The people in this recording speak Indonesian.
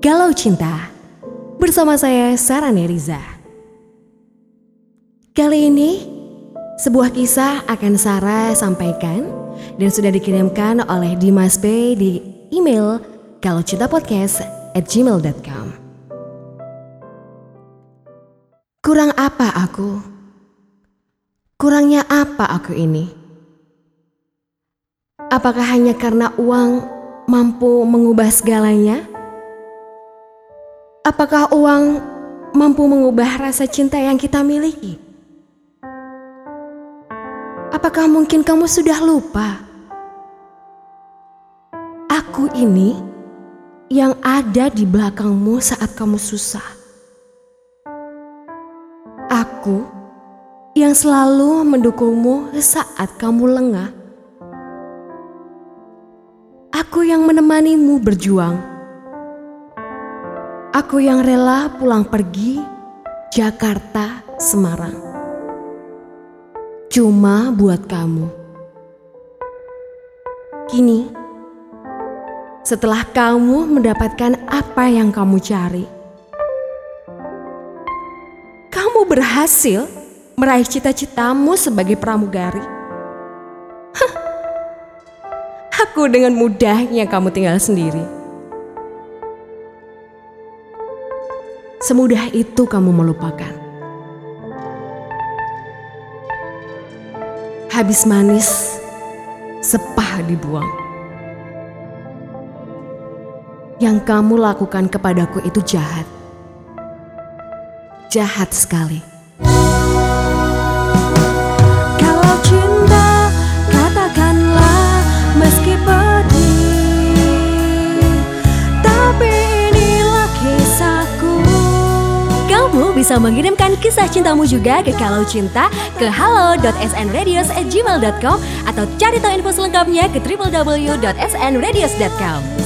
Galau Cinta bersama saya Sarah Neriza. Kali ini sebuah kisah akan Sarah sampaikan dan sudah dikirimkan oleh Dimas B di email galaucintapodcast at gmail.com. Kurang apa aku? Kurangnya apa aku ini? Apakah hanya karena uang mampu mengubah segalanya? Apakah uang mampu mengubah rasa cinta yang kita miliki? Apakah mungkin kamu sudah lupa? Aku ini yang ada di belakangmu saat kamu susah. Aku yang selalu mendukungmu saat kamu lengah. Aku yang menemanimu berjuang. Aku yang rela pulang pergi Jakarta, Semarang. Cuma buat kamu. Kini, setelah kamu mendapatkan apa yang kamu cari, kamu berhasil meraih cita-citamu sebagai pramugari. Aku dengan mudahnya kamu tinggal sendiri. Semudah itu kamu melupakan. Habis manis, sepah dibuang. Yang kamu lakukan kepadaku itu jahat. Jahat sekali. Bisa mengirimkan kisah cintamu juga ke Kalau Cinta ke halo.snradios@gmail.com atau cari tahu info selengkapnya ke www.snradios.com.